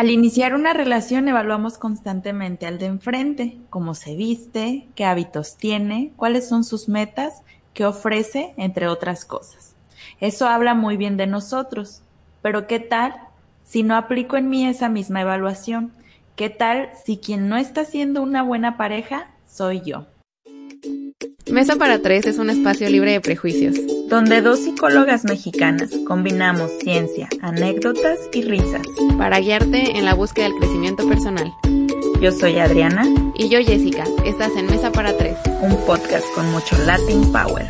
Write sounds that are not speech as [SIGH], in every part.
Al iniciar una relación evaluamos constantemente al de enfrente, cómo se viste, qué hábitos tiene, cuáles son sus metas, qué ofrece, entre otras cosas. Eso habla muy bien de nosotros, pero ¿qué tal si no aplico en mí esa misma evaluación? ¿Qué tal si quien no está siendo una buena pareja soy yo? Mesa para Tres es un espacio libre de prejuicios. Donde dos psicólogas mexicanas combinamos ciencia, anécdotas y risas. Para guiarte en la búsqueda del crecimiento personal. Yo soy Adriana. Y yo Jessica. Estás en Mesa para Tres. Un podcast con mucho Latin Power.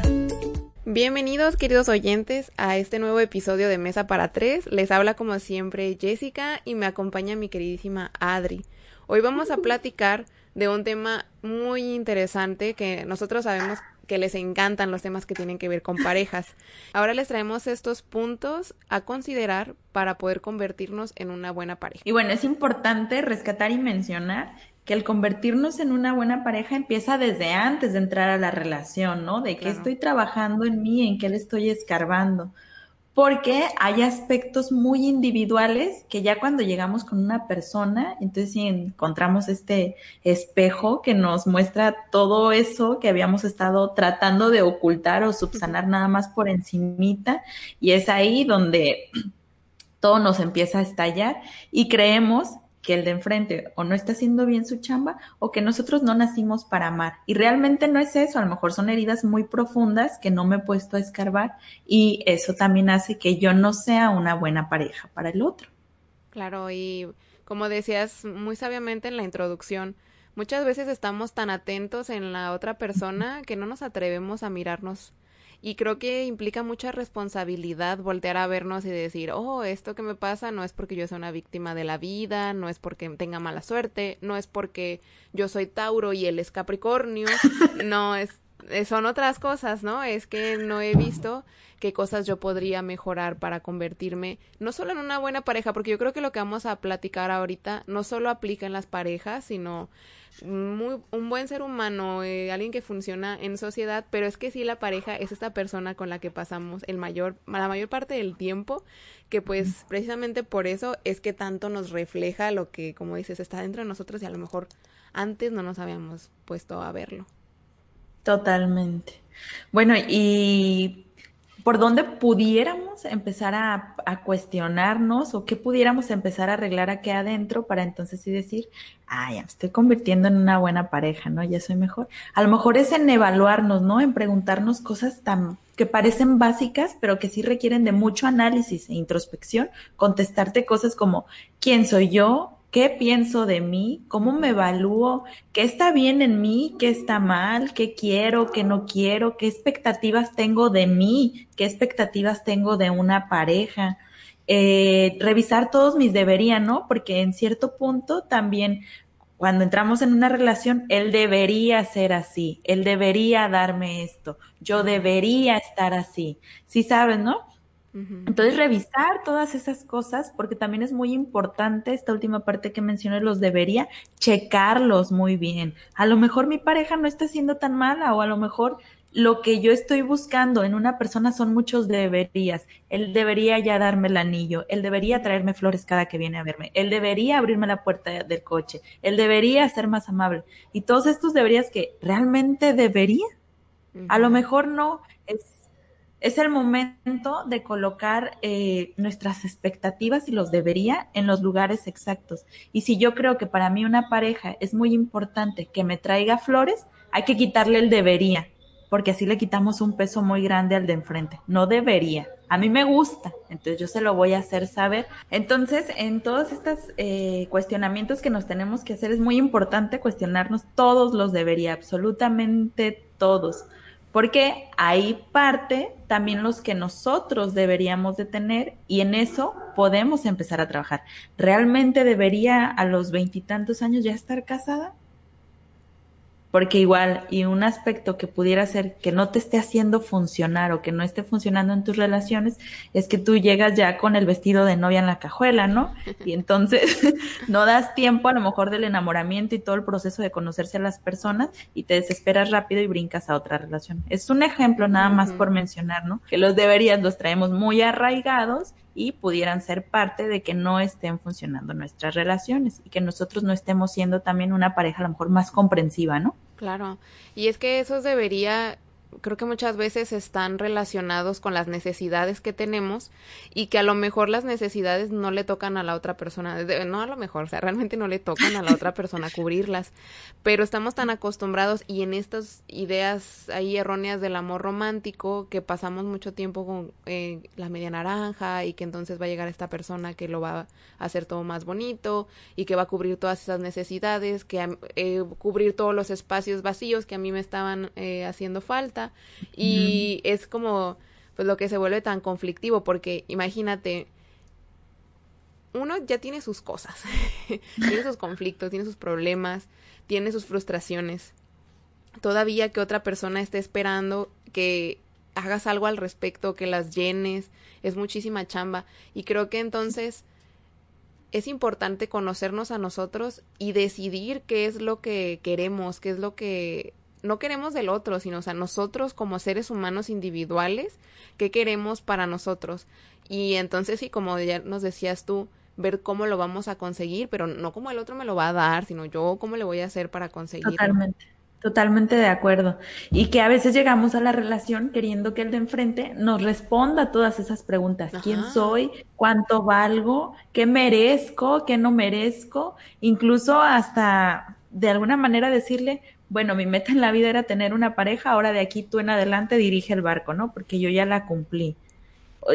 Bienvenidos queridos oyentes a este nuevo episodio de Mesa para Tres. Les habla como siempre Jessica y me acompaña mi queridísima Adri. Hoy vamos a platicar de un tema muy interesante que nosotros sabemos que les encantan los temas que tienen que ver con parejas. [LAUGHS] Ahora les traemos estos puntos a considerar para poder convertirnos en una buena pareja. Y bueno, es importante rescatar y mencionar que el convertirnos en una buena pareja empieza desde antes de entrar a la relación, ¿no? De qué estoy trabajando en mí, en qué le estoy escarbando porque hay aspectos muy individuales que ya cuando llegamos con una persona, entonces si encontramos este espejo que nos muestra todo eso que habíamos estado tratando de ocultar o subsanar nada más por encimita, y es ahí donde [CLEARS THROAT] todo nos empieza a estallar y creemos que el de enfrente o no está haciendo bien su chamba o que nosotros no nacimos para amar. Y realmente no es eso, a lo mejor son heridas muy profundas que no me he puesto a escarbar y eso también hace que yo no sea una buena pareja para el otro. Claro, y como decías muy sabiamente en la introducción, muchas veces estamos tan atentos en la otra persona que no nos atrevemos a mirarnos y creo que implica mucha responsabilidad voltear a vernos y decir, oh, esto que me pasa no es porque yo sea una víctima de la vida, no es porque tenga mala suerte, no es porque yo soy Tauro y él es Capricornio, [LAUGHS] no es son otras cosas, ¿no? Es que no he visto qué cosas yo podría mejorar para convertirme no solo en una buena pareja, porque yo creo que lo que vamos a platicar ahorita no solo aplica en las parejas, sino muy, un buen ser humano, eh, alguien que funciona en sociedad, pero es que sí la pareja es esta persona con la que pasamos el mayor, la mayor parte del tiempo, que pues precisamente por eso es que tanto nos refleja lo que, como dices, está dentro de nosotros y a lo mejor antes no nos habíamos puesto a verlo. Totalmente. Bueno, y por dónde pudiéramos empezar a, cuestionarnos o qué pudiéramos empezar a arreglar aquí adentro para entonces sí decir, ah, ya me estoy convirtiendo en una buena pareja, ¿no? Ya soy mejor. A lo mejor es en evaluarnos, ¿no? En preguntarnos cosas tan que parecen básicas, pero que sí requieren de mucho análisis e introspección, contestarte cosas como, ¿quién soy yo? Qué pienso de mí, cómo me evalúo, qué está bien en mí, qué está mal, qué quiero, qué no quiero, qué expectativas tengo de mí, qué expectativas tengo de una pareja. Eh, revisar todos mis deberían, ¿no? Porque en cierto punto también cuando entramos en una relación, él debería ser así, él debería darme esto, yo debería estar así. Sí sabes, ¿no? Entonces, revisar todas esas cosas, porque también es muy importante esta última parte que mencioné, los debería, checarlos muy bien. A lo mejor mi pareja no está siendo tan mala o a lo mejor lo que yo estoy buscando en una persona son muchos deberías. Él debería ya darme el anillo, él debería traerme flores cada que viene a verme, él debería abrirme la puerta del coche, él debería ser más amable. Y todos estos deberías que realmente debería. A lo mejor no, es es el momento de colocar eh, nuestras expectativas y los debería en los lugares exactos. Y si yo creo que para mí una pareja es muy importante que me traiga flores, hay que quitarle el debería, porque así le quitamos un peso muy grande al de enfrente. No debería. A mí me gusta, entonces yo se lo voy a hacer saber. Entonces, en todos estos eh, cuestionamientos que nos tenemos que hacer, es muy importante cuestionarnos todos los debería, absolutamente todos porque hay parte también los que nosotros deberíamos de tener y en eso podemos empezar a trabajar. ¿Realmente debería a los veintitantos años ya estar casada? Porque igual, y un aspecto que pudiera ser que no te esté haciendo funcionar o que no esté funcionando en tus relaciones, es que tú llegas ya con el vestido de novia en la cajuela, ¿no? [LAUGHS] Y entonces [LAUGHS] no das tiempo a lo mejor del enamoramiento y todo el proceso de conocerse a las personas y te desesperas rápido y brincas a otra relación. Es un ejemplo nada más por mencionar, ¿no? Que los deberías los traemos muy arraigados y pudieran ser parte de que no estén funcionando nuestras relaciones y que nosotros no estemos siendo también una pareja a lo mejor más comprensiva, ¿no? Claro, y es que eso debería creo que muchas veces están relacionados con las necesidades que tenemos y que a lo mejor las necesidades no le tocan a la otra persona, no a lo mejor, o sea, realmente no le tocan a la otra persona [LAUGHS] cubrirlas, pero estamos tan acostumbrados y en estas ideas ahí erróneas del amor romántico que pasamos mucho tiempo con eh, la media naranja y que entonces va a llegar esta persona que lo va a hacer todo más bonito y que va a cubrir todas esas necesidades, que eh, cubrir todos los espacios vacíos que a mí me estaban eh, haciendo falta y es como pues lo que se vuelve tan conflictivo porque imagínate uno ya tiene sus cosas, [LAUGHS] tiene sus conflictos, tiene sus problemas, tiene sus frustraciones. Todavía que otra persona esté esperando que hagas algo al respecto, que las llenes, es muchísima chamba. Y creo que entonces es importante conocernos a nosotros y decidir qué es lo que queremos, qué es lo que no queremos del otro, sino, o sea, nosotros como seres humanos individuales, ¿qué queremos para nosotros? Y entonces, sí, como ya nos decías tú, ver cómo lo vamos a conseguir, pero no como el otro me lo va a dar, sino yo cómo le voy a hacer para conseguirlo. Totalmente. Totalmente de acuerdo. Y que a veces llegamos a la relación queriendo que el de enfrente nos responda a todas esas preguntas. ¿Quién soy? ¿Cuánto valgo? ¿Qué merezco? ¿Qué no merezco? Incluso hasta de alguna manera decirle, bueno, mi meta en la vida era tener una pareja, ahora de aquí tú en adelante dirige el barco, ¿no? Porque yo ya la cumplí.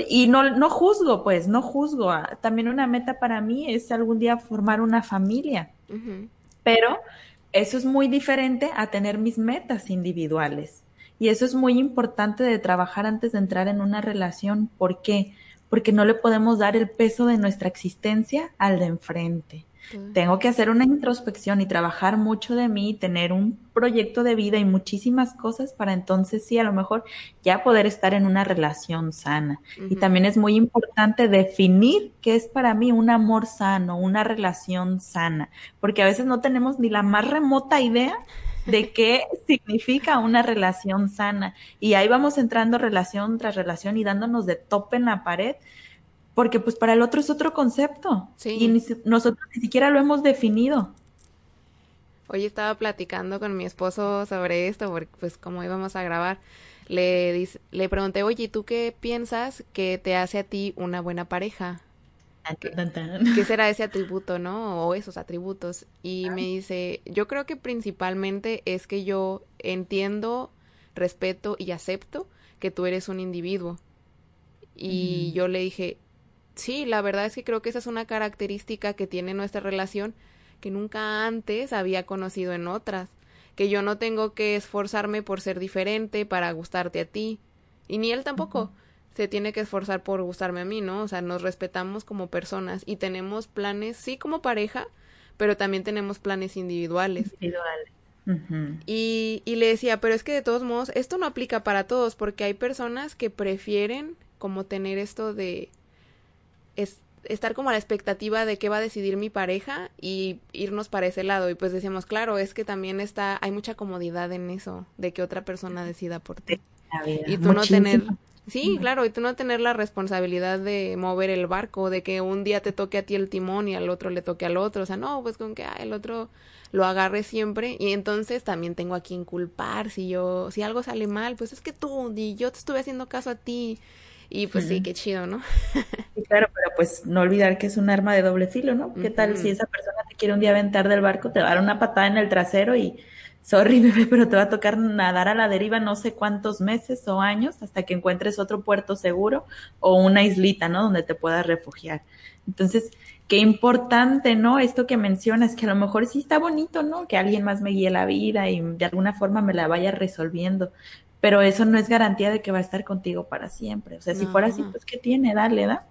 Y no, no juzgo, pues, no juzgo. Ah, también una meta para mí es algún día formar una familia. Pero eso es muy diferente a tener mis metas individuales. Y eso es muy importante de trabajar antes de entrar en una relación. ¿Por qué? Porque no le podemos dar el peso de nuestra existencia al de enfrente. Tengo que hacer una introspección y trabajar mucho de mí, tener un proyecto de vida y muchísimas cosas para entonces sí, a lo mejor ya poder estar en una relación sana. Y también es muy importante definir qué es para mí un amor sano, una relación sana, porque a veces no tenemos ni la más remota idea de [LAUGHS] qué significa una relación sana. Y ahí vamos entrando relación tras relación y dándonos de tope en la pared porque pues para el otro es otro concepto y nosotros ni siquiera lo hemos definido. Hoy estaba platicando con mi esposo sobre esto, porque pues como íbamos a grabar, le, le pregunté, oye, ¿tú qué piensas que te hace a ti una buena pareja? ¿Qué, [LAUGHS] será ese atributo, no? O esos atributos. Y me dice, yo creo que principalmente es que yo entiendo, respeto y acepto que tú eres un individuo. Y yo le dije, sí, la verdad es que creo que esa es una característica que tiene nuestra relación que nunca antes había conocido en otras, que yo no tengo que esforzarme por ser diferente para gustarte a ti, y ni él tampoco. Se tiene que esforzar por gustarme a mí, ¿no? O sea, nos respetamos como personas y tenemos planes, sí, como pareja, pero también tenemos planes individuales. Individuales. y, y le decía, pero es que de todos modos, esto no aplica para todos, porque hay personas que prefieren como tener esto de es estar como a la expectativa de qué va a decidir mi pareja y irnos para ese lado. Y pues decíamos, claro, es que también está, hay mucha comodidad en eso, de que otra persona decida por ti. Y tú no tener, sí, claro, y tú no tener la responsabilidad de mover el barco, de que un día te toque a ti el timón y al otro le toque al otro. O sea, no, pues con que el otro lo agarre siempre y entonces también tengo a quien culpar si yo, si algo sale mal, pues es que tú, y yo te estuve haciendo caso a ti y pues sí, qué chido, ¿no? [LAUGHS] sí, claro, pero pues no olvidar que es un arma de doble filo, ¿no? ¿Qué tal si esa persona te quiere un día aventar del barco, te va a dar una patada en el trasero y, sorry, [LAUGHS] bebé, pero te va a tocar nadar a la deriva no sé cuántos meses o años hasta que encuentres otro puerto seguro o una islita, ¿no? Donde te puedas refugiar. Entonces, qué importante, ¿no? Esto que mencionas, que a lo mejor sí está bonito, ¿no? Que alguien más me guíe la vida y de alguna forma me la vaya resolviendo, pero eso no es garantía de que va a estar contigo para siempre. O sea, si fuera así, pues ¿qué tiene? Dale, ¿da?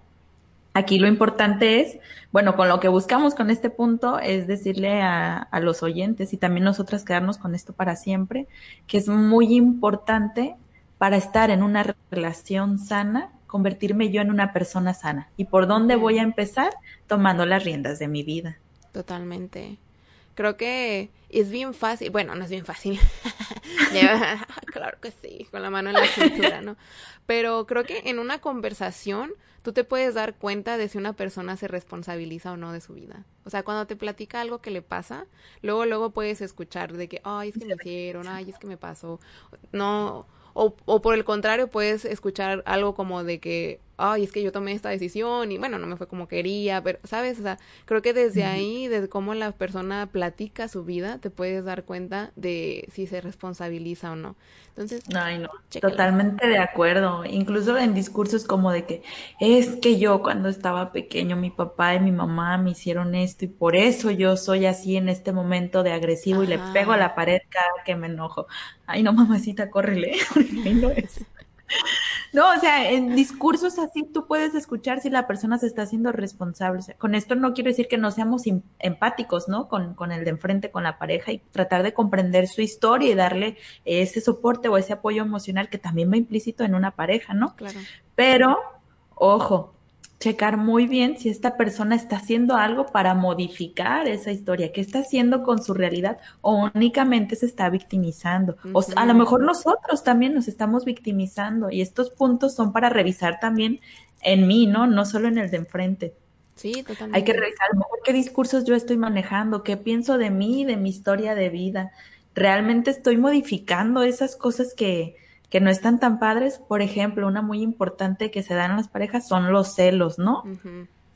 Aquí lo importante es, bueno, con lo que buscamos con este punto es decirle a, a, los oyentes y también nosotras quedarnos con esto para siempre, que es muy importante para estar en una relación sana, convertirme yo en una persona sana. ¿Y por dónde voy a empezar? Tomando las riendas de mi vida. Totalmente. Creo que es bien fácil, bueno, no es bien fácil. [LAUGHS] claro que sí, con la mano en la cintura, ¿no? Pero creo que en una conversación tú te puedes dar cuenta de si una persona se responsabiliza o no de su vida. O sea, cuando te platica algo que le pasa, luego, luego puedes escuchar de que, ay, es que me hicieron, ay, es que me pasó. No, o, o por el contrario, puedes escuchar algo como de que, ay, es que yo tomé esta decisión y bueno, no me fue como quería, pero, ¿sabes? O sea, creo que desde ahí, desde cómo la persona platica su vida, te puedes dar cuenta de si se responsabiliza o no. Entonces, Ay, no, totalmente de acuerdo. Incluso en discursos como de que es que yo cuando estaba pequeño, mi papá y mi mamá me hicieron esto y por eso yo soy así en este momento de agresivo y le pego a la pared cada que me enojo. Ay, no, mamacita, córrele. [LAUGHS] Ay, no es. No, o sea, en discursos así tú puedes escuchar si la persona se está haciendo responsable. O sea, con esto no quiero decir que no seamos em- empáticos, ¿no? Con, con el de enfrente, con la pareja y tratar de comprender su historia y darle ese soporte o ese apoyo emocional que también va implícito en una pareja, ¿no? claro. Pero, ojo, checar muy bien si esta persona está haciendo algo para modificar esa historia, qué está haciendo con su realidad o únicamente se está victimizando. O a lo mejor nosotros también nos estamos victimizando y estos puntos son para revisar también en mí, ¿no? No solo en el de enfrente. Sí, Hay que totalmente. revisar a lo mejor qué discursos yo estoy manejando, qué pienso de mí, de mi historia de vida. ¿Realmente estoy modificando esas cosas que, que no están tan padres? Por ejemplo, una muy importante que se da en las parejas son los celos, ¿no?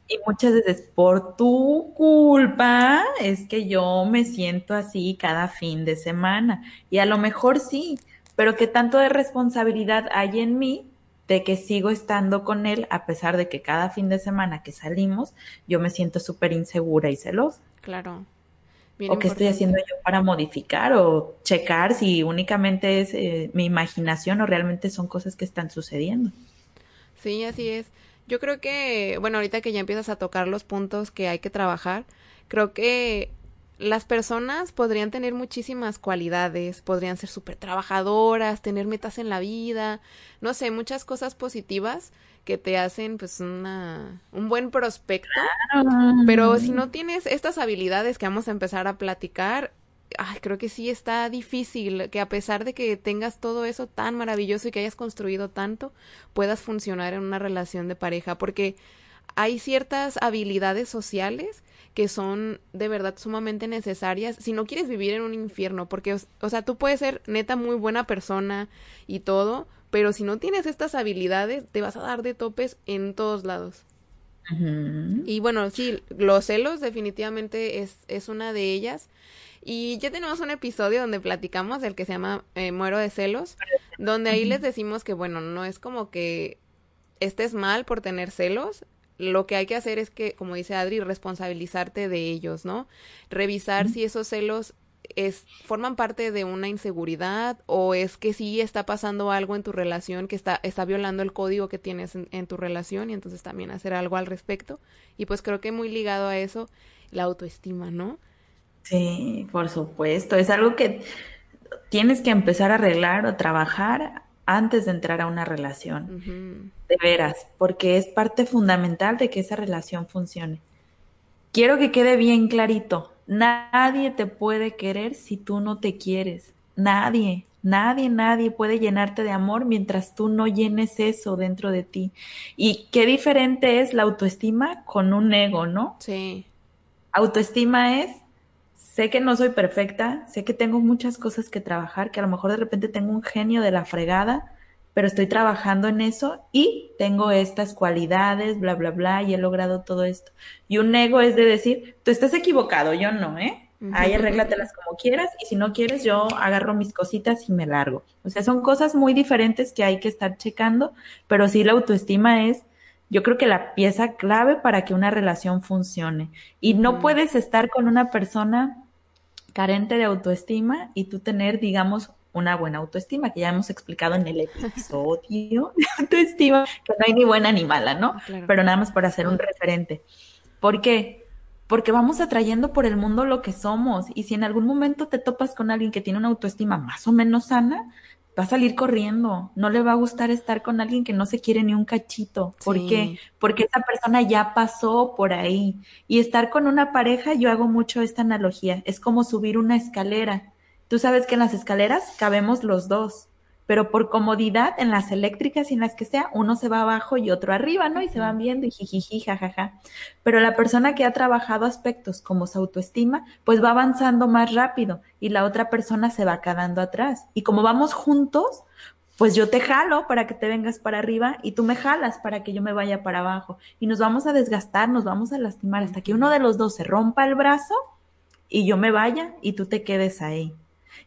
Y muchas veces por tu culpa es que yo me siento así cada fin de semana. Y a lo mejor sí, pero qué tanto de responsabilidad hay en mí de que sigo estando con él a pesar de que cada fin de semana que salimos yo me siento súper insegura y celosa. Claro, bien ¿O qué estoy haciendo yo para modificar o checar si únicamente es eh, mi imaginación o realmente son cosas que están sucediendo? Sí, así es. Yo creo que, bueno, ahorita que ya empiezas a tocar los puntos que hay que trabajar, creo que las personas podrían tener muchísimas cualidades, podrían ser súper trabajadoras, tener metas en la vida, no sé, muchas cosas positivas que te hacen pues una, un buen prospecto, pero si no tienes estas habilidades que vamos a empezar a platicar, ay, creo que sí está difícil que a pesar de que tengas todo eso tan maravilloso y que hayas construido tanto, puedas funcionar en una relación de pareja, porque hay ciertas habilidades sociales que son de verdad sumamente necesarias si no quieres vivir en un infierno, porque, o, sea, tú puedes ser neta muy buena persona y todo, pero si no tienes estas habilidades, te vas a dar de topes en todos lados. Y bueno, sí, los celos definitivamente es, es una de ellas. Y ya tenemos un episodio donde platicamos del que se llama eh, Muero de celos, donde ahí les decimos que, bueno, no es como que estés mal por tener celos. Lo que hay que hacer es que, como dice Adri, responsabilizarte de ellos, ¿no? Revisar si esos celos es, forman parte de una inseguridad o es que sí está pasando algo en tu relación que está, está violando el código que tienes en, en tu relación y entonces también hacer algo al respecto. Y pues creo que muy ligado a eso, la autoestima, ¿no? Sí, por supuesto. Es algo que tienes que empezar a arreglar o trabajar antes de entrar a una relación, de veras, porque es parte fundamental de que esa relación funcione. Quiero que quede bien clarito, nadie te puede querer si tú no te quieres. Nadie, nadie, nadie puede llenarte de amor mientras tú no llenes eso dentro de ti. Y qué diferente es la autoestima con un ego, ¿no? Sí, Autoestima es, sé que no soy perfecta, sé que tengo muchas cosas que trabajar, que a lo mejor de repente tengo un genio de la fregada, pero estoy trabajando en eso y tengo estas cualidades, bla, bla, bla, y he logrado todo esto. Y un ego es de decir, tú estás equivocado, yo no, ¿eh? Ahí arréglatelas como quieras y si no quieres yo agarro mis cositas y me largo. O sea, son cosas muy diferentes que hay que estar checando, pero sí la autoestima es yo creo que la pieza clave para que una relación funcione. Y no puedes estar con una persona carente de autoestima y tú tener, digamos, una buena autoestima, que ya hemos explicado en el episodio [LAUGHS] de autoestima, que no hay ni buena ni mala, ¿no? claro. Pero nada más para hacer un referente. ¿Por qué? Porque vamos atrayendo por el mundo lo que somos. Y si en algún momento te topas con alguien que tiene una autoestima más o menos sana, va a salir corriendo. No le va a gustar estar con alguien que no se quiere ni un cachito. ¿Por qué? Porque esa persona ya pasó por ahí. Y estar con una pareja, yo hago mucho esta analogía. Es como subir una escalera. Tú sabes que en las escaleras cabemos los dos. Pero por comodidad en las eléctricas y en las que sea, uno se va abajo y otro arriba, ¿no? Y se van viendo y jijiji, jajaja. Pero la persona que ha trabajado aspectos como su autoestima, pues va avanzando más rápido y la otra persona se va quedando atrás. Y como vamos juntos, pues yo te jalo para que te vengas para arriba y tú me jalas para que yo me vaya para abajo. Y nos vamos a desgastar, nos vamos a lastimar hasta que uno de los dos se rompa el brazo y yo me vaya y tú te quedes ahí.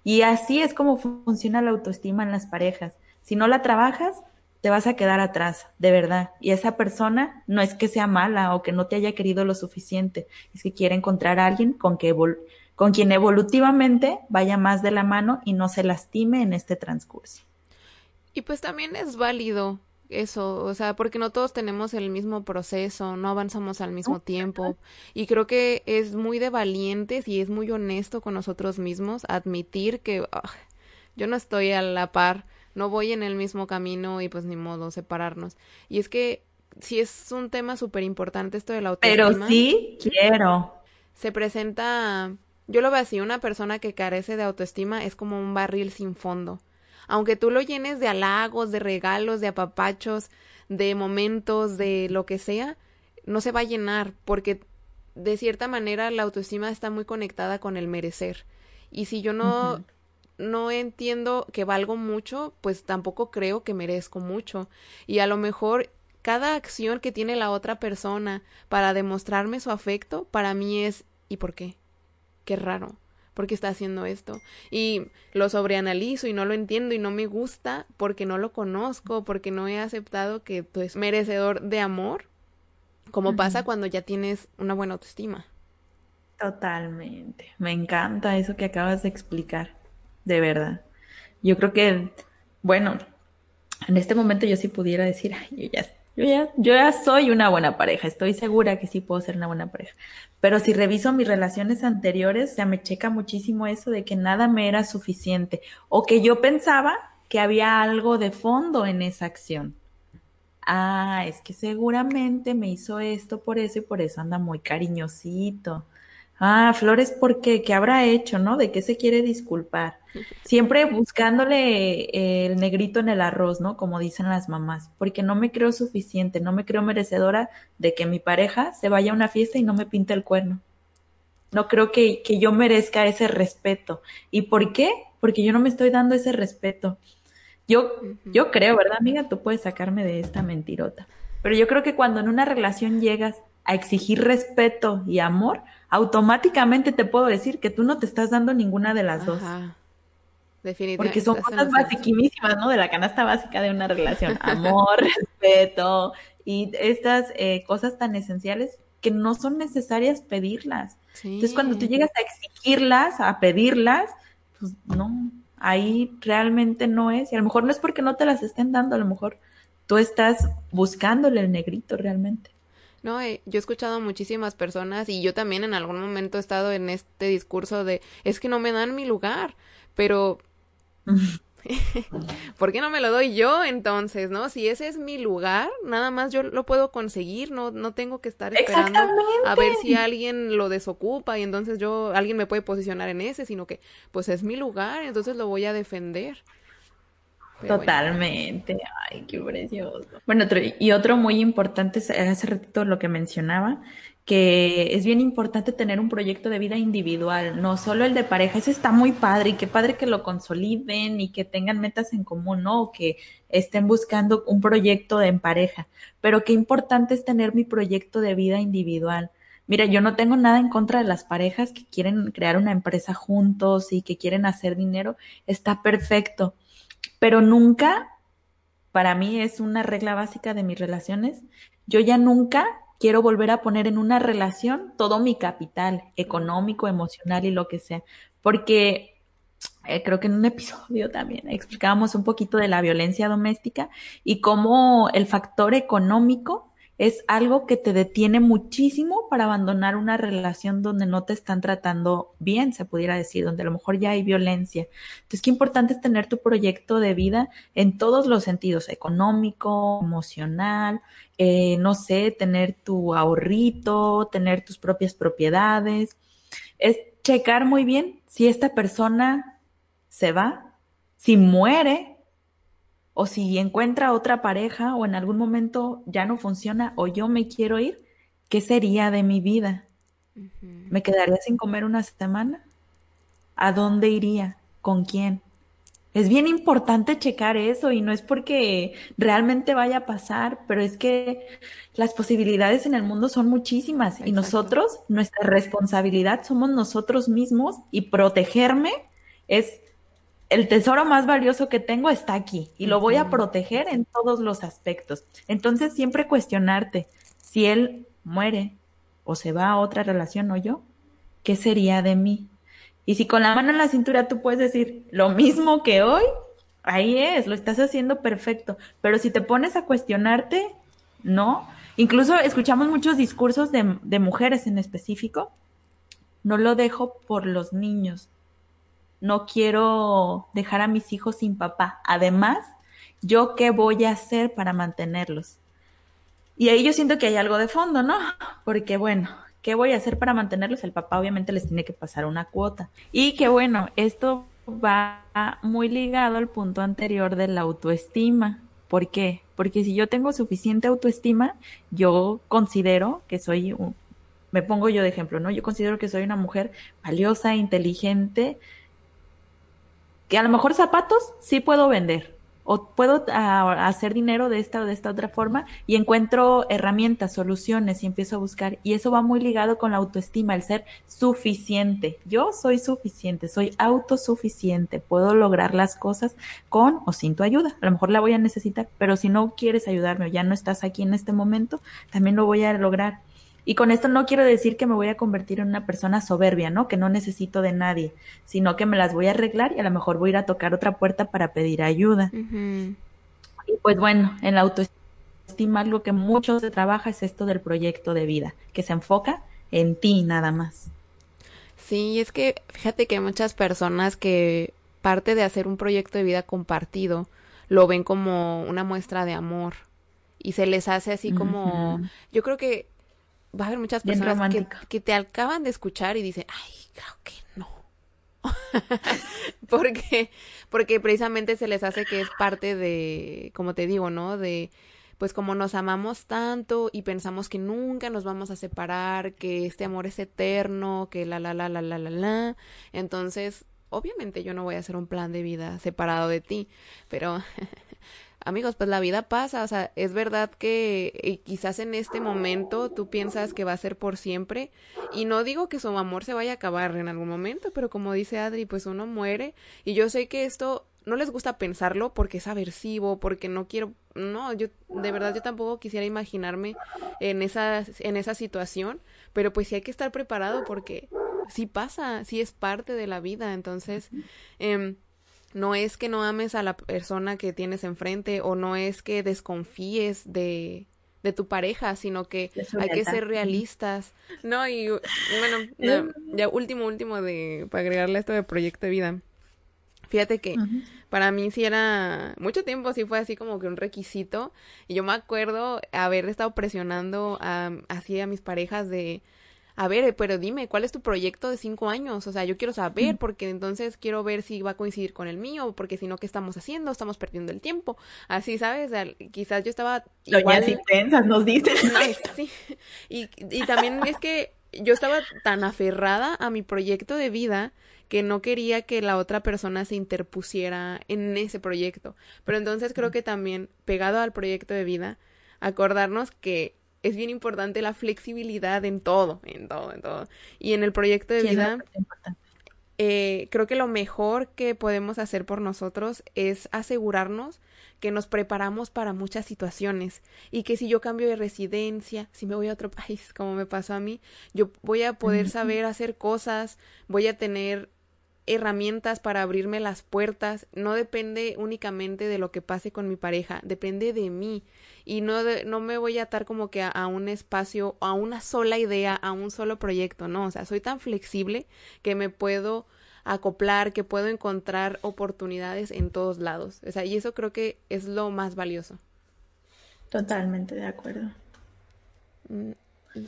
Y así es como funciona la autoestima en las parejas. Si no la trabajas, te vas a quedar atrás, de verdad. Y esa persona no es que sea mala o que no te haya querido lo suficiente, es que quiere encontrar a alguien con, que con quien evolutivamente vaya más de la mano y no se lastime en este transcurso. Y pues también es válido eso, o sea, porque no todos tenemos el mismo proceso, no avanzamos al mismo tiempo. Y creo que es muy de valientes y es muy honesto con nosotros mismos admitir que ah, yo no estoy a la par, no voy en el mismo camino y pues ni modo separarnos. Y es que sí es un tema súper importante esto de la autoestima. Pero sí quiero. Se presenta, yo lo veo así, una persona que carece de autoestima es como un barril sin fondo aunque tú lo llenes de halagos, de regalos, de apapachos, de momentos, de lo que sea, no se va a llenar porque de cierta manera la autoestima está muy conectada con el merecer. Y si yo no no entiendo que valgo mucho, pues tampoco creo que merezco mucho. Y a lo mejor cada acción que tiene la otra persona para demostrarme su afecto, para mí es ¿y por qué? Qué raro. ¿Por está haciendo esto? Y lo sobreanalizo y no lo entiendo y no me gusta porque no lo conozco, porque no he aceptado que tú es merecedor de amor, como pasa cuando ya tienes una buena autoestima. Totalmente. Me encanta eso que acabas de explicar, de verdad. Yo creo que, bueno, en este momento yo sí pudiera decir, ay, yo ya yo ya, yo ya soy una buena pareja, estoy segura que sí puedo ser una buena pareja. Pero si reviso mis relaciones anteriores, ya me checa muchísimo eso de que nada me era suficiente o que yo pensaba que había algo de fondo en esa acción. Ah, es que seguramente me hizo esto por eso y por eso anda muy cariñosito. Ah, Flores, ¿por qué? ¿Qué habrá hecho, no? ¿De qué se quiere disculpar? [LAUGHS] Siempre buscándole el negrito en el arroz, ¿no? Como dicen las mamás, porque no me creo suficiente, no me creo merecedora de que mi pareja se vaya a una fiesta y no me pinte el cuerno. No creo que, que yo merezca ese respeto. ¿Y por qué? Porque yo no me estoy dando ese respeto. Yo, yo creo, ¿verdad, amiga? Tú puedes sacarme de esta mentirota. Pero yo creo que cuando en una relación llegas a exigir respeto y amor, automáticamente te puedo decir que tú no te estás dando ninguna de las dos. Definitivamente. Porque son cosas basiquísimas, ¿no? De la canasta básica de una relación. Amor, [LAUGHS] respeto y estas eh, cosas tan esenciales que no son necesarias pedirlas. Entonces, cuando tú llegas a exigirlas, a pedirlas, pues no, ahí realmente no es. Y a lo mejor no es porque no te las estén dando, a lo mejor tú estás buscándole el negrito realmente. No, eh, yo he escuchado a muchísimas personas y yo también en algún momento he estado en este discurso de es que no me dan mi lugar, pero [LAUGHS] [LAUGHS] ¿por qué no me lo doy yo entonces, no? Si ese es mi lugar, nada más yo lo puedo conseguir, no no tengo que estar esperando a ver si alguien lo desocupa y entonces yo alguien me puede posicionar en ese, sino que pues es mi lugar, entonces lo voy a defender. Totalmente, ay, qué precioso. Bueno, y otro muy importante, hace ratito lo que mencionaba, que es bien importante tener un proyecto de vida individual, no solo el de pareja, ese está muy padre y qué padre que lo consoliden y que tengan metas en común, ¿no? O que estén buscando un proyecto en pareja, pero qué importante es tener mi proyecto de vida individual. Mira, yo no tengo nada en contra de las parejas que quieren crear una empresa juntos y que quieren hacer dinero, está perfecto pero nunca, para mí es una regla básica de mis relaciones, yo ya nunca quiero volver a poner en una relación todo mi capital económico, emocional y lo que sea, porque eh, creo que en un episodio también explicábamos un poquito de la violencia doméstica y cómo el factor económico es algo que te detiene muchísimo para abandonar una relación donde no te están tratando bien, se pudiera decir, donde a lo mejor ya hay violencia. Entonces, qué importante es tener tu proyecto de vida en todos los sentidos, económico, emocional, eh, no sé, tener tu ahorrito, tener tus propias propiedades. Es checar muy bien si esta persona se va, si muere, o si encuentra otra pareja o en algún momento ya no funciona o yo me quiero ir, ¿qué sería de mi vida? ¿Me quedaría sin comer una semana? ¿A dónde iría? ¿Con quién? Es bien importante checar eso y no es porque realmente vaya a pasar, pero es que las posibilidades en el mundo son muchísimas y nosotros, nuestra responsabilidad somos nosotros mismos y protegerme es el tesoro más valioso que tengo está aquí y lo voy a proteger en todos los aspectos. Entonces siempre cuestionarte si él muere o se va a otra relación o yo, ¿qué sería de mí? Y si con la mano en la cintura tú puedes decir lo mismo que hoy, ahí es, lo estás haciendo perfecto. Pero si te pones a cuestionarte, no. Incluso escuchamos muchos discursos de, de mujeres en específico. No lo dejo por los niños. No quiero dejar a mis hijos sin papá. Además, ¿yo qué voy a hacer para mantenerlos? Y ahí yo siento que hay algo de fondo, ¿no? Porque bueno, ¿Qué voy a hacer para mantenerlos? El papá obviamente les tiene que pasar una cuota. Y que bueno, esto va muy ligado al punto anterior de la autoestima. ¿Por qué? Porque si yo tengo suficiente autoestima, yo considero que soy, un, me pongo yo de ejemplo, ¿no? Yo considero que soy una mujer valiosa, inteligente, que a lo mejor zapatos sí puedo vender, o puedo ah, hacer dinero de esta o de esta otra forma y encuentro herramientas, soluciones y empiezo a buscar. Y eso va muy ligado con la autoestima, el ser suficiente. Yo soy suficiente, soy autosuficiente, puedo lograr las cosas con o sin tu ayuda. A lo mejor la voy a necesitar, pero si no quieres ayudarme o ya no estás aquí en este momento, también lo voy a lograr. Y con esto no quiero decir que me voy a convertir en una persona soberbia, ¿no? Que no necesito de nadie, sino que me las voy a arreglar y a lo mejor voy a ir a tocar otra puerta para pedir ayuda. Y pues bueno, en la autoestima algo que mucho se trabaja es esto del proyecto de vida, que se enfoca en ti nada más. Sí, es que fíjate que hay muchas personas que parte de hacer un proyecto de vida compartido lo ven como una muestra de amor y se les hace así como, yo creo que va a haber muchas personas que, te acaban de escuchar y dicen, ay, creo que no. [LAUGHS] porque, porque precisamente se les hace que es parte de, como te digo, ¿no? De, pues como nos amamos tanto y pensamos que nunca nos vamos a separar, que este amor es eterno, que la, la, la, la, la, la, la. Entonces, obviamente yo no voy a hacer un plan de vida separado de ti, pero [LAUGHS] amigos, pues la vida pasa, o sea, es verdad que eh, quizás en este momento tú piensas que va a ser por siempre y no digo que su amor se vaya a acabar en algún momento, pero como dice Adri, pues uno muere y yo sé que esto no les gusta pensarlo porque es aversivo, porque no quiero, no, yo de verdad yo tampoco quisiera imaginarme en esa en esa situación, pero pues sí hay que estar preparado porque sí pasa, sí es parte de la vida, entonces eh, no es que no ames a la persona que tienes enfrente o no es que desconfíes de, de tu pareja, sino que hay que ser realistas. No, y bueno, [LAUGHS] ya último, último de, para agregarle esto de proyecto de vida. Fíjate que para mí sí era, mucho tiempo sí fue así como que un requisito. Y yo me acuerdo haber estado presionando a, así a mis parejas de, a ver, pero dime, ¿cuál es tu proyecto de cinco años? O sea, yo quiero saber, porque entonces quiero ver si va a coincidir con el mío, porque si no, ¿qué estamos haciendo? Estamos perdiendo el tiempo. Así, ¿sabes? quizás yo estaba... Igual... si pensas, nos dices. [LAUGHS] sí. Y, y también es que yo estaba tan aferrada a mi proyecto de vida que no quería que la otra persona se interpusiera en ese proyecto. Pero entonces creo que también, pegado al proyecto de vida, acordarnos que es bien importante la flexibilidad en todo, en todo, en todo. Y en el proyecto de vida, eh, creo que lo mejor que podemos hacer por nosotros es asegurarnos que nos preparamos para muchas situaciones. Y que si yo cambio de residencia, si me voy a otro [LAUGHS] país, como me pasó a mí, yo voy a poder saber hacer cosas, voy a tener herramientas para abrirme las puertas, no depende únicamente de lo que pase con mi pareja, depende de mí y no, no me voy a atar como que a, un espacio, a una sola idea, a un solo proyecto, no, o sea, soy tan flexible que me puedo acoplar, que puedo encontrar oportunidades en todos lados, o sea, y eso creo que es lo más valioso. Totalmente de acuerdo. Mm,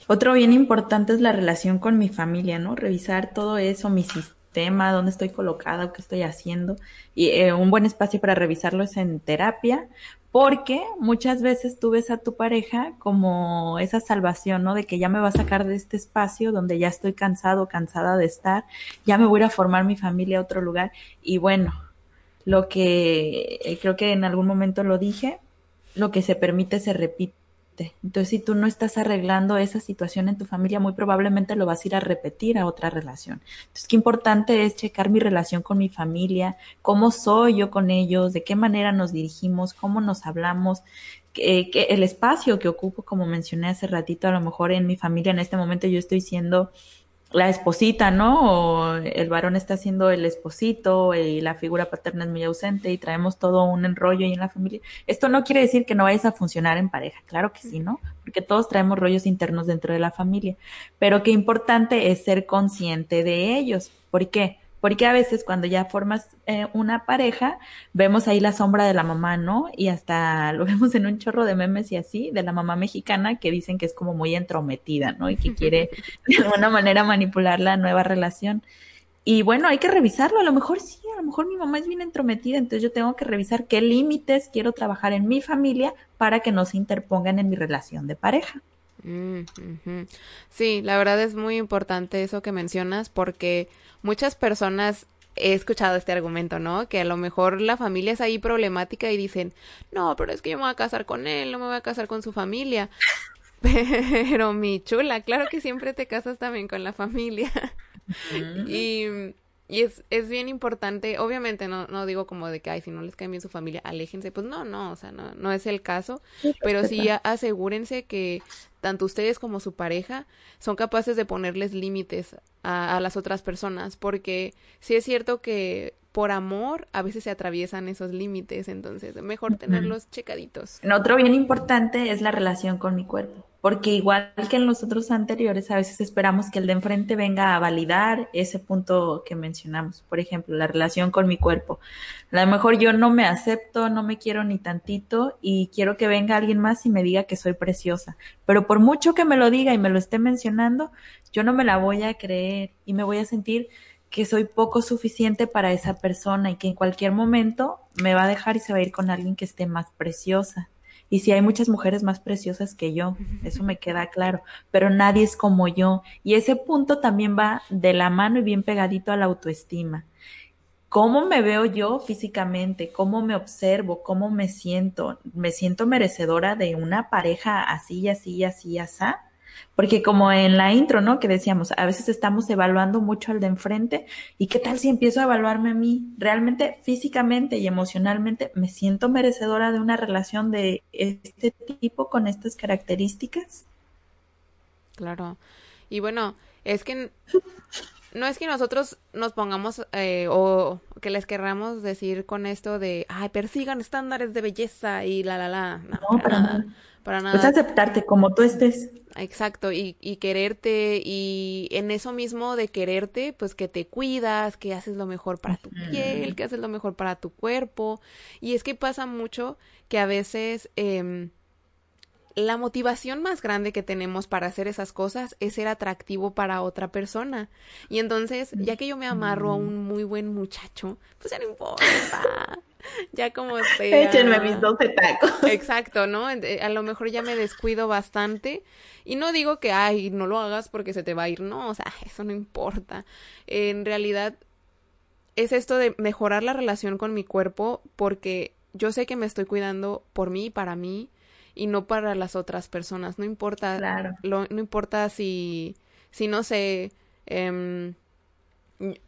Otro bien importante es la relación con mi familia, ¿no? Revisar todo eso, mi sistema tema, dónde estoy colocada o qué estoy haciendo. Y eh, un buen espacio para revisarlo es en terapia, porque muchas veces tú ves a tu pareja como esa salvación, ¿no? De que ya me va a sacar de este espacio donde ya estoy cansado, cansada de estar, ya me voy a formar mi familia a otro lugar. Y bueno, lo que eh, creo que en algún momento lo dije, lo que se permite se repite entonces, si tú no estás arreglando esa situación en tu familia, muy probablemente lo vas a ir a repetir a otra relación. Entonces, qué importante es checar mi relación con mi familia, cómo soy yo con ellos, de qué manera nos dirigimos, cómo nos hablamos, que, el espacio que ocupo, como mencioné hace ratito, a lo mejor en mi familia en este momento yo estoy siendo la esposita, ¿no? O el varón está siendo el esposito y la figura paterna es muy ausente y traemos todo un enrollo ahí en la familia. Esto no quiere decir que no vayas a funcionar en pareja, claro que sí, ¿no? Porque todos traemos rollos internos dentro de la familia, pero qué importante es ser consciente de ellos. ¿Por qué? Porque a veces cuando ya formas eh, una pareja, vemos ahí la sombra de la mamá, ¿no? Y hasta lo [LAUGHS] vemos en un chorro de memes y así, de la mamá mexicana que dicen que es como muy entrometida, ¿no? Y que quiere [LAUGHS] de alguna manera manipular la nueva relación. Y bueno, hay que revisarlo, a lo mejor sí, a lo mejor mi mamá es bien entrometida, entonces yo tengo que revisar qué límites quiero trabajar en mi familia para que no se interpongan en mi relación de pareja. Mm, sí, la verdad es muy importante eso que mencionas porque muchas personas he escuchado este argumento, ¿no? Que a lo mejor la familia es ahí problemática y dicen, no, pero es que yo me voy a casar con él, no me voy a casar con su familia. [LAUGHS] Pero mi chula, claro que siempre te casas también con la familia. Y y es, es bien importante, obviamente no, no digo como de que, ay, si no les cae bien su familia, aléjense, pues no, no, o sea, no, no es el caso, pero sí asegúrense que tanto ustedes como su pareja son capaces de ponerles límites a, a las otras personas, porque sí es cierto que por amor a veces se atraviesan esos límites, entonces mejor tenerlos checaditos. Otro bien importante es la relación con mi cuerpo porque igual que en los otros anteriores, a veces esperamos que el de enfrente venga a validar ese punto que mencionamos. Por ejemplo, la relación con mi cuerpo. A lo mejor yo no me acepto, no me quiero ni tantito y quiero que venga alguien más y me diga que soy preciosa. Pero por mucho que me lo diga y me lo esté mencionando, yo no me la voy a creer y me voy a sentir que soy poco suficiente para esa persona y que en cualquier momento me va a dejar y se va a ir con alguien que esté más preciosa. Y si hay muchas mujeres más preciosas que yo, [LAUGHS] eso me queda claro, pero nadie es como yo. Y ese punto también va de la mano y bien pegadito a la autoestima. ¿Cómo me veo yo físicamente? ¿Cómo me observo? ¿Cómo me siento? ¿Me siento merecedora de una pareja así, así, así, así? Porque como en la intro, ¿no? Que decíamos, a veces estamos evaluando mucho al de enfrente y qué tal si empiezo a evaluarme a mí? Realmente físicamente y emocionalmente me siento merecedora de una relación de este tipo con estas características. Claro. Y bueno, es que no es que nosotros nos pongamos eh, o que les querramos decir con esto de, ay, persigan estándares de belleza y la, la, la. No, para, nada. Para nada. Pues aceptarte como tú estés. Exacto, y, y quererte, y en eso mismo de quererte, pues que te cuidas, que haces lo mejor para tu piel, que haces lo mejor para tu cuerpo. Y es que pasa mucho que a veces eh, la motivación más grande que tenemos para hacer esas cosas es ser atractivo para otra persona. Y entonces, ya que yo me amarro a un muy buen muchacho, pues ya no importa. [LAUGHS] ya como sea. Échenme mis 12 tacos. [LAUGHS] Exacto, ¿no? A lo mejor ya me descuido bastante. Y no digo que, ay, no lo hagas porque se te va a ir. No, o sea, [LAUGHS] eso no importa. En realidad, es esto de mejorar la relación con mi cuerpo porque yo sé que me estoy cuidando por mí y para mí y no para las otras personas. No importa, lo, no importa si, si no sé, em,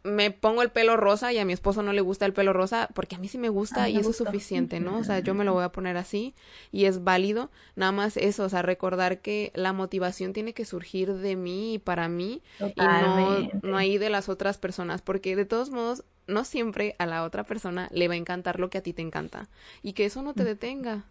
me pongo el pelo rosa y a mi esposo no le gusta el pelo rosa, porque a mí sí me gusta y eso es suficiente, ¿no? O sea, yo me lo voy a poner así y es válido. Nada más eso, o sea, recordar que la motivación tiene que surgir de mí y para mí y no, no ahí de las otras personas, porque de todos modos, no siempre a la otra persona le va a encantar lo que a ti te encanta y que eso no te detenga.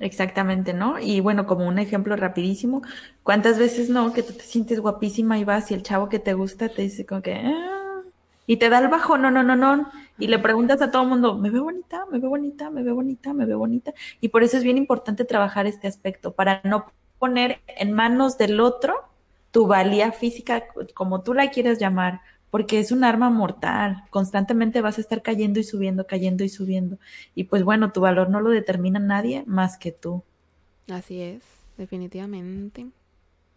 Exactamente, ¿no? Y bueno, como un ejemplo rapidísimo, ¿cuántas veces no que tú te sientes guapísima y vas y el chavo que te gusta te dice como que, ah", y te da el bajo, no, no, no, no, y le preguntas a todo el mundo, ¿me veo bonita? ¿Me veo bonita? ¿Me veo bonita? ¿Me veo bonita? Y por eso es bien importante trabajar este aspecto, para no poner en manos del otro tu valía física, como tú la quieras llamar, porque es un arma mortal. Constantemente vas a estar cayendo y subiendo, cayendo y subiendo. Y pues bueno, tu valor no lo determina nadie más que tú. Así es, definitivamente.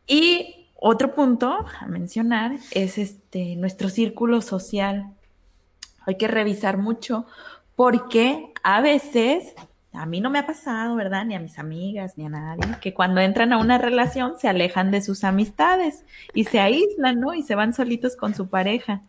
Y otro punto a mencionar es este nuestro círculo social. Hay que revisar mucho porque a veces a mí no me ha pasado, ¿verdad? Ni a mis amigas, ni a nadie, que cuando entran a una relación se alejan de sus amistades y se aíslan, ¿no? Y se van solitos con su pareja.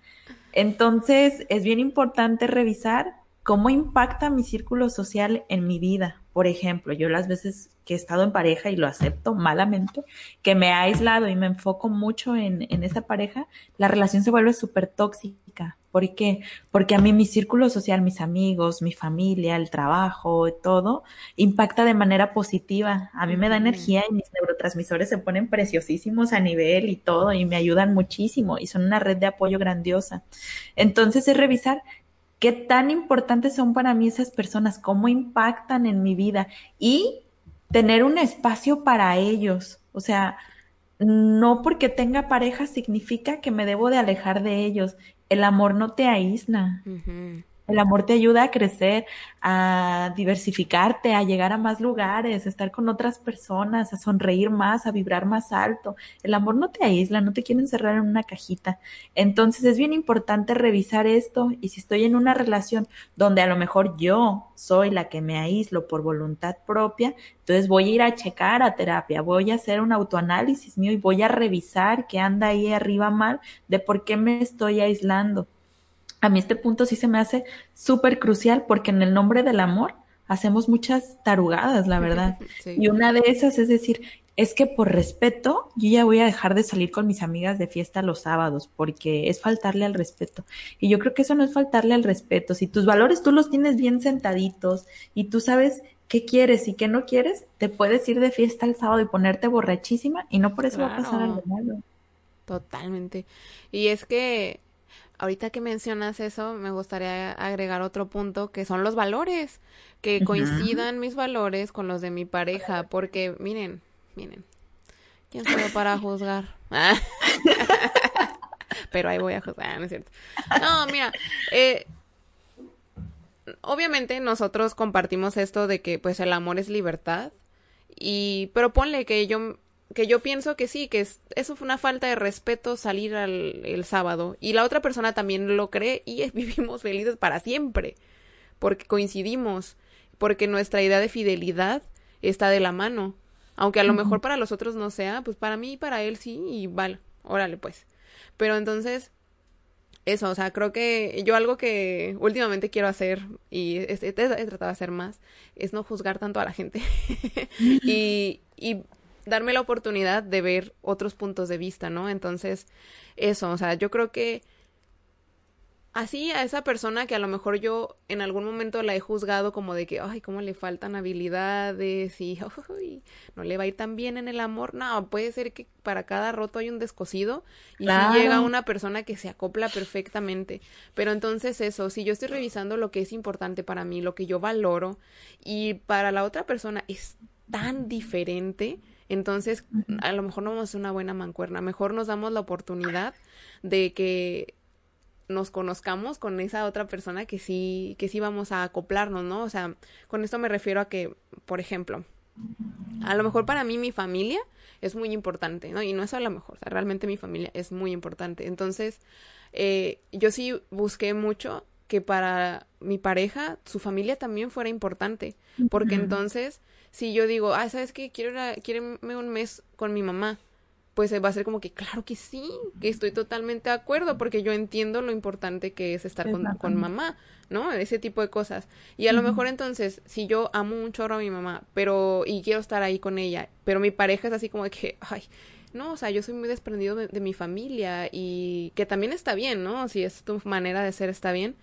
Entonces, es bien importante revisar cómo impacta mi círculo social en mi vida. Por ejemplo, yo las veces que he estado en pareja y lo acepto malamente, que me ha aislado y me enfoco mucho en, en esa pareja, la relación se vuelve súper tóxica. ¿Por qué? Porque a mí mi círculo social, mis amigos, mi familia, el trabajo, todo, impacta de manera positiva. A mí me da energía y mis neurotransmisores se ponen preciosísimos a nivel y todo y me ayudan muchísimo y son una red de apoyo grandiosa. Entonces es revisar qué tan importantes son para mí esas personas, cómo impactan en mi vida y tener un espacio para ellos. O sea, no porque tenga pareja significa que me debo de alejar de ellos. El amor no te aísla. El amor te ayuda a crecer, a diversificarte, a llegar a más lugares, a estar con otras personas, a sonreír más, a vibrar más alto. El amor no te aísla, no te quiere encerrar en una cajita. Entonces es bien importante revisar esto y si estoy en una relación donde a lo mejor yo soy la que me aíslo por voluntad propia, entonces voy a ir a checar a terapia, voy a hacer un autoanálisis mío y voy a revisar qué anda ahí arriba mal de por qué me estoy aislando a mí este punto sí se me hace súper crucial porque en el nombre del amor hacemos muchas tarugadas, la [LAUGHS] verdad. Y una de esas es decir, es que por respeto yo ya voy a dejar de salir con mis amigas de fiesta los sábados porque es faltarle al respeto. Y yo creo que eso no es faltarle al respeto. Si tus valores tú los tienes bien sentaditos y tú sabes qué quieres y qué no quieres, te puedes ir de fiesta el sábado y ponerte borrachísima y no por eso va a pasar algo malo. Totalmente. Y es que ahorita que mencionas eso, me gustaría agregar otro punto que son los valores, que coincidan mis valores con los de mi pareja, porque miren, miren, ¿quién soy para juzgar? [LAUGHS] Pero ahí voy a juzgar, ¿no es cierto? No, mira, eh, obviamente nosotros compartimos esto de que pues el amor es libertad y pero ponle que yo que yo pienso que sí, que es, eso fue una falta de respeto salir al, el sábado. Y la otra persona también lo cree y [LAUGHS] vivimos felices para siempre. Porque coincidimos. Porque nuestra idea de fidelidad está de la mano. Aunque a lo mejor para los otros no sea, pues para mí y para él sí, y vale, órale pues. Pero entonces, eso, o sea, creo que yo algo que últimamente quiero hacer, y he, he tratado de hacer más, es no juzgar tanto a la gente. [LAUGHS] y, y darme la oportunidad de ver otros puntos de vista, ¿no? Entonces, eso, o sea, yo creo que así a esa persona que a lo mejor yo en algún momento la he juzgado como de que, ay, cómo le faltan habilidades y [LAUGHS] no le va a ir tan bien en el amor. No, puede ser que para cada roto hay un descosido y si llega una persona que se acopla perfectamente. Pero entonces eso, si yo estoy revisando lo que es importante para mí, lo que yo valoro y para la otra persona es tan diferente, entonces, a lo mejor no vamos a hacer una buena mancuerna, mejor nos damos la oportunidad de que nos conozcamos con esa otra persona que sí, que sí vamos a acoplarnos, ¿no? O sea, con esto me refiero a que, por ejemplo, a lo mejor para mí mi familia es muy importante, ¿no? Y no es a lo mejor, o sea, realmente mi familia es muy importante. Entonces, eh, yo sí busqué mucho que para mi pareja su familia también fuera importante, porque entonces si yo digo, ah, ¿sabes qué? Quiero, quiero un mes con mi mamá, pues va a ser como que, claro que sí, que estoy totalmente de acuerdo, porque yo entiendo lo importante que es estar con, con, mamá, ¿no? Ese tipo de cosas. Y a lo mejor entonces, si yo amo un chorro a mi mamá, pero, y quiero estar ahí con ella, pero mi pareja es así como de que, ay, no, o sea, yo soy muy desprendido de, de mi familia y que también está bien, ¿no? Si es tu manera de ser, está bien.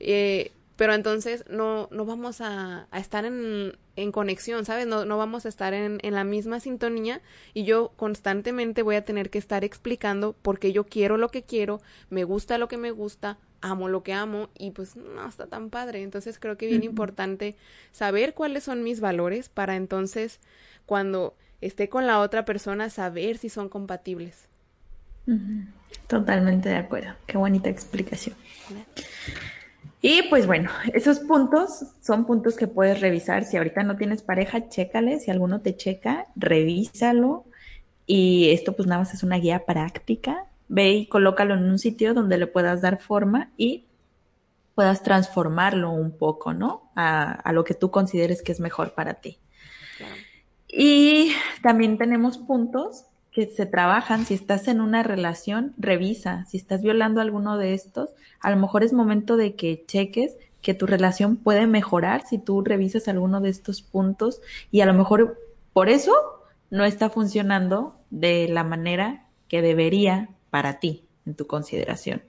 Eh, pero entonces no, no vamos a, a estar en, en, conexión, ¿sabes? No, no vamos a estar en, en, la misma sintonía y yo constantemente voy a tener que estar explicando por qué yo quiero lo que quiero, me gusta lo que me gusta, amo lo que amo y pues no está tan padre. Entonces creo que es bien importante saber cuáles son mis valores para entonces cuando esté con la otra persona saber si son compatibles. Totalmente de acuerdo. Qué bonita explicación. Y pues bueno, esos puntos son puntos que puedes revisar. Si ahorita no tienes pareja, chécale. Si alguno te checa, revísalo. Y esto pues nada más es una guía práctica. Ve y colócalo en un sitio donde le puedas dar forma y puedas transformarlo un poco, ¿no? A, a lo que tú consideres que es mejor para ti. Y también tenemos puntos que se trabajan. Si estás en una relación, revisa. Si estás violando alguno de estos, a lo mejor es momento de que cheques que tu relación puede mejorar si tú revisas alguno de estos puntos y a lo mejor por eso no está funcionando de la manera que debería para ti en tu consideración.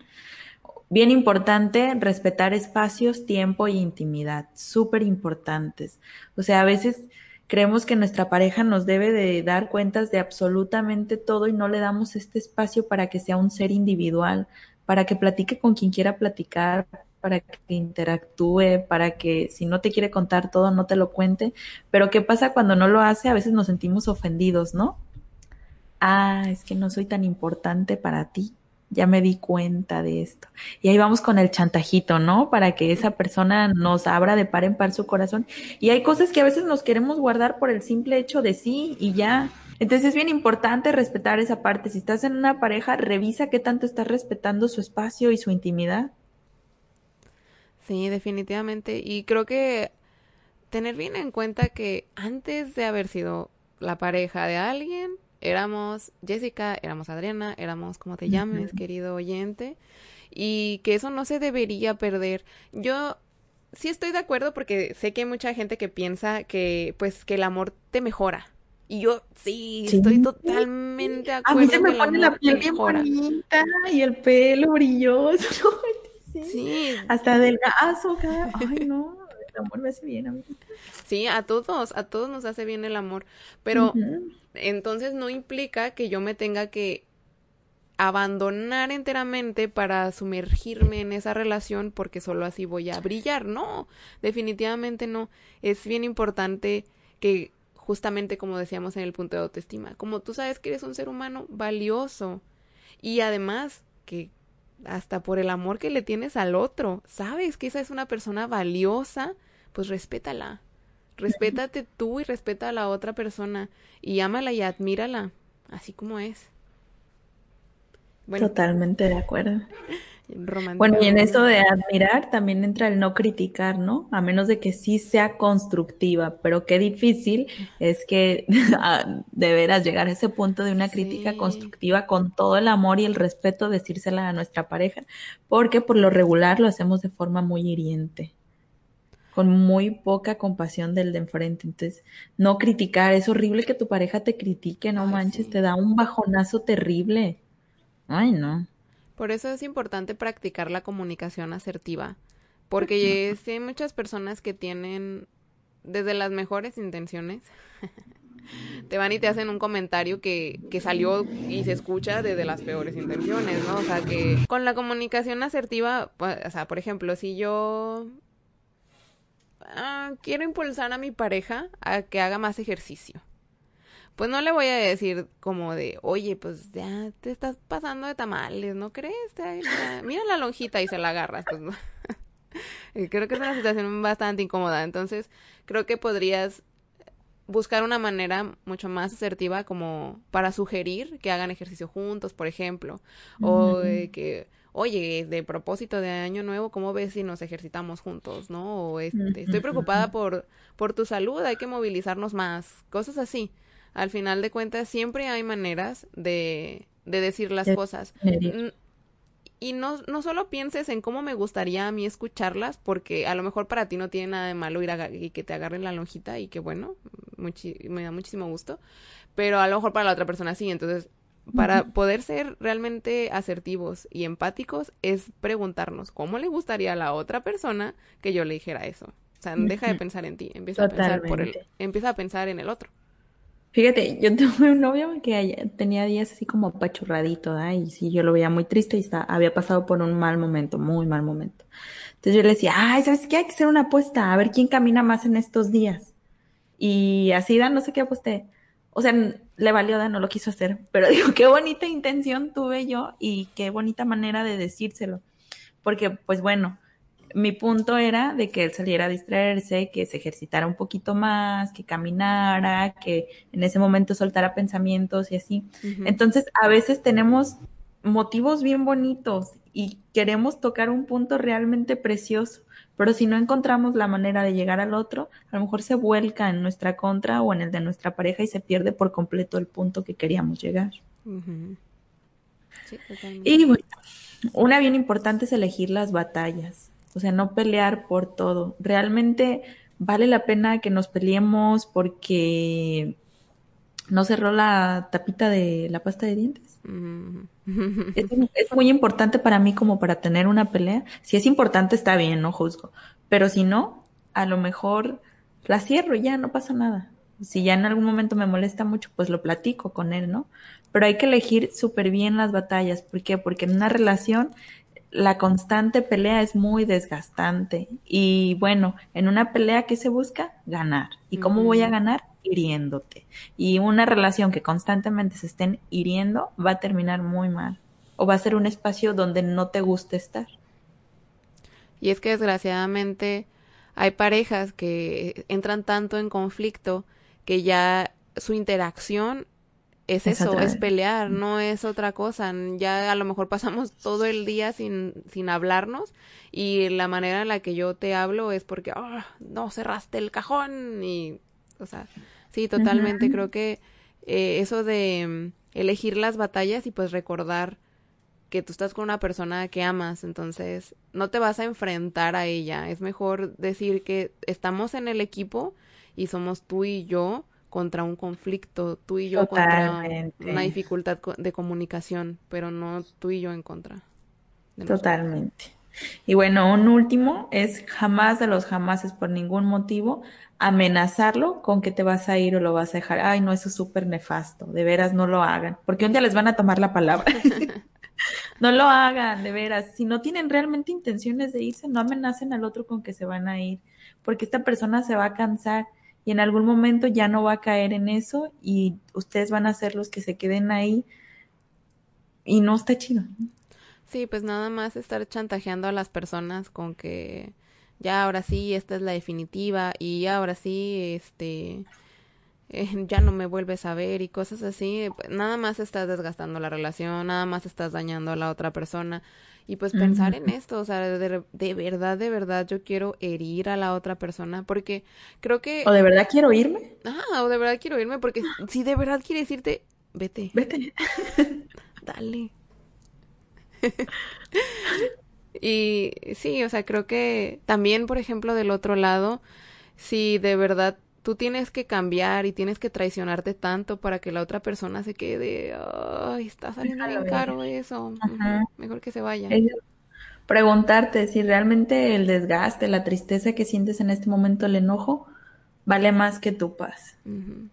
Bien importante, respetar espacios, tiempo y intimidad, súper importantes. O sea, a veces creemos que nuestra pareja nos debe de dar cuentas de absolutamente todo y no le damos este espacio para que sea un ser individual, para que platique con quien quiera platicar, para que interactúe, para que si no te quiere contar todo, no te lo cuente. Pero ¿qué pasa cuando no lo hace? A veces nos sentimos ofendidos, ¿no? Ah, es que no soy tan importante para ti ya me di cuenta de esto. Y ahí vamos con el chantajito, ¿no? Para que esa persona nos abra de par en par su corazón. Y hay cosas que a veces nos queremos guardar por el simple hecho de sí y ya. Entonces es bien importante respetar esa parte. Si estás en una pareja, revisa qué tanto estás respetando su espacio y su intimidad. Sí, definitivamente. Y creo que tener bien en cuenta que antes de haber sido la pareja de alguien, éramos Jessica, éramos Adriana, éramos como te llames, querido oyente, y que eso no se debería perder. Yo sí estoy de acuerdo porque sé que hay mucha gente que piensa que pues que el amor te mejora. Y yo sí, estoy totalmente de acuerdo. A mí se me pone la piel bien bonita y el pelo brilloso. [LAUGHS] sí. Hasta delgazo, ay no, el amor me hace bien a mí. Sí, a todos, a todos nos hace bien el amor, pero entonces no implica que yo me tenga que abandonar enteramente para sumergirme en esa relación porque solo así voy a brillar. No, definitivamente no. Es bien importante que justamente como decíamos en el punto de autoestima, como tú sabes que eres un ser humano valioso y además que hasta por el amor que le tienes al otro, sabes que esa es una persona valiosa, pues respétala. Respétate tú y respeta a la otra persona y ámala y admírala, así como es. Totalmente de acuerdo. Bueno, y en eso de admirar también entra el no criticar, ¿no? A menos de que sí sea constructiva, pero qué difícil es que [LAUGHS] ah, de veras llegar a ese punto de una crítica constructiva con todo el amor y el respeto decírsela a nuestra pareja, porque por lo regular lo hacemos de forma muy hiriente con muy poca compasión del de enfrente. Entonces, no criticar, es horrible que tu pareja te critique, no manches, te da un bajonazo terrible. Ay, no. Por eso es importante practicar la comunicación asertiva, porque hay muchas personas que tienen desde las mejores intenciones. [LAUGHS] te van y te hacen un comentario que, que salió y se escucha desde las peores intenciones, ¿no? O sea, que con la comunicación asertiva, pues, o sea, por ejemplo, si yo Ah, quiero impulsar a mi pareja a que haga más ejercicio. Pues no le voy a decir como de, oye, pues ya te estás pasando de tamales, ¿no crees? Mira, la lonjita y se la agarras. Pues, [LAUGHS] creo que es una situación bastante incómoda. Entonces, creo que podrías buscar una manera mucho más asertiva como para sugerir que hagan ejercicio juntos, por ejemplo, o que oye, de propósito de año nuevo, ¿cómo ves si nos ejercitamos juntos, no? O este, estoy preocupada por, por tu salud, hay que movilizarnos más, cosas así. Al final de cuentas, siempre hay maneras de, de decir las cosas. Y no, no solo pienses en cómo me gustaría a mí escucharlas, porque a lo mejor para ti no tiene nada de malo ir a, y que te agarren la lonjita y que bueno, me da muchísimo gusto, pero a lo mejor para la otra persona sí, entonces para poder ser realmente asertivos y empáticos es preguntarnos cómo le gustaría a la otra persona que yo le dijera eso. O sea, deja de pensar en ti, empieza a pensar por el, empieza a pensar en el otro. Fíjate, yo tuve un novio que tenía días así como apachurradito, ¿da? Y sí, yo lo veía muy triste y está, había pasado por un mal momento, muy mal momento. Entonces yo le decía, ay, ¿sabes qué? Hay que hacer una apuesta, a ver quién camina más en estos días. Y así, da, no sé qué aposté o sea, le valió, no lo quiso hacer, pero [LAUGHS] digo, qué bonita intención tuve yo y qué bonita manera de decírselo. Porque, pues bueno, mi punto era de que él saliera a distraerse, que se ejercitara un poquito más, que caminara, que en ese momento soltara pensamientos y así. Entonces, a veces tenemos motivos bien bonitos y queremos tocar un punto realmente precioso, pero si no encontramos la manera de llegar al otro, a lo mejor se vuelca en nuestra contra o en el de nuestra pareja y se pierde por completo el punto que queríamos llegar. y bueno, una bien importante es elegir las batallas, o sea, no pelear por todo. Realmente vale la pena que nos peleemos porque no cerró la tapita de la pasta de dientes. es, muy importante para mí como para tener una pelea. Si es importante, está bien, no juzgo. Pero si no, a lo mejor la cierro y ya, no pasa nada. Si ya en algún momento me molesta mucho, pues lo platico con él, ¿no? Pero hay que elegir súper bien las batallas. ¿Por qué? Porque en una relación la constante pelea es muy desgastante. Y bueno, en una pelea, ¿qué se busca? Ganar. ¿Y cómo voy a ganar? hiriéndote. Y una relación que constantemente se estén hiriendo va a terminar muy mal. O va a ser un espacio donde no te guste estar. Y es que desgraciadamente hay parejas que entran tanto en conflicto que ya su interacción es, eso, es pelear, no es otra cosa. Ya a lo mejor pasamos todo el día sin, sin hablarnos y la manera en la que yo te hablo es porque, ah, no cerraste el cajón y, o sea, Sí, totalmente. Creo que eh, eso de mm, elegir las batallas y pues recordar que tú estás con una persona que amas, entonces no te vas a enfrentar a ella. Es mejor decir que estamos en el equipo y somos tú y yo contra un conflicto, tú y yo contra una dificultad de comunicación, pero no tú y yo en contra. Totalmente. Y bueno, un último es jamás de los jamases por ningún motivo amenazarlo con que te vas a ir o lo vas a dejar. Ay, no, eso es súper nefasto. De veras, no lo hagan. Porque un día les van a tomar la palabra. [LAUGHS] no lo hagan, de veras. Si no tienen realmente intenciones de irse, no amenacen al otro con que se van a ir. Porque esta persona se va a cansar y en algún momento ya no va a caer en eso y ustedes van a ser los que se queden ahí y no está chido. Sí, pues nada más estar chantajeando a las personas con que ya ahora sí, esta es la definitiva y ahora sí, este, eh, ya no me vuelves a ver y cosas así, pues, nada más estás desgastando la relación, nada más estás dañando a la otra persona. Y pues pensar en esto, o sea, de, de, verdad, de verdad yo quiero herir a la otra persona porque creo que... ¿O de verdad quiero irme? Ah, o de verdad quiero irme porque si de verdad quieres irte, vete. Vete. [LAUGHS] Dale. [LAUGHS] Y sí, o sea, creo que también, por ejemplo, del otro lado, si de verdad tú tienes que cambiar y tienes que traicionarte tanto para que la otra persona se quede, ay, está saliendo bien caro eso, mejor que se vaya. Preguntarte si realmente el desgaste, la tristeza que sientes en este momento, el enojo, vale más que tu paz. Yo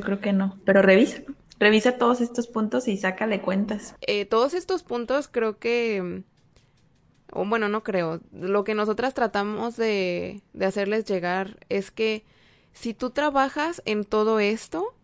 creo que no, pero revisa. Revisa todos estos puntos y sácale cuentas. Eh, todos estos puntos creo que, bueno, no creo, lo que nosotras tratamos de, de hacerles llegar es que si tú trabajas en todo esto,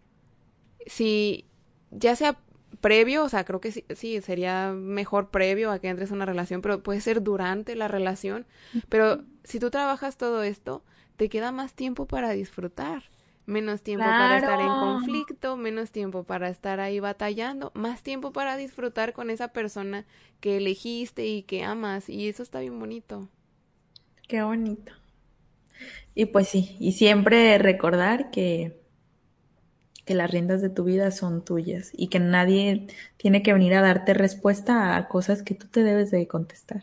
si ya sea previo, o sea, creo que sí, sí, sería mejor previo a que entres en una relación, pero puede ser durante la relación, pero si tú trabajas todo esto, te queda más tiempo para disfrutar menos tiempo para estar en conflicto, menos tiempo para estar ahí batallando, más tiempo para disfrutar con esa persona que elegiste y que amas y eso está bien bonito. Qué bonito. Y pues sí, y siempre recordar que que las riendas de tu vida son tuyas y que nadie tiene que venir a darte respuesta a cosas que tú te debes de contestar.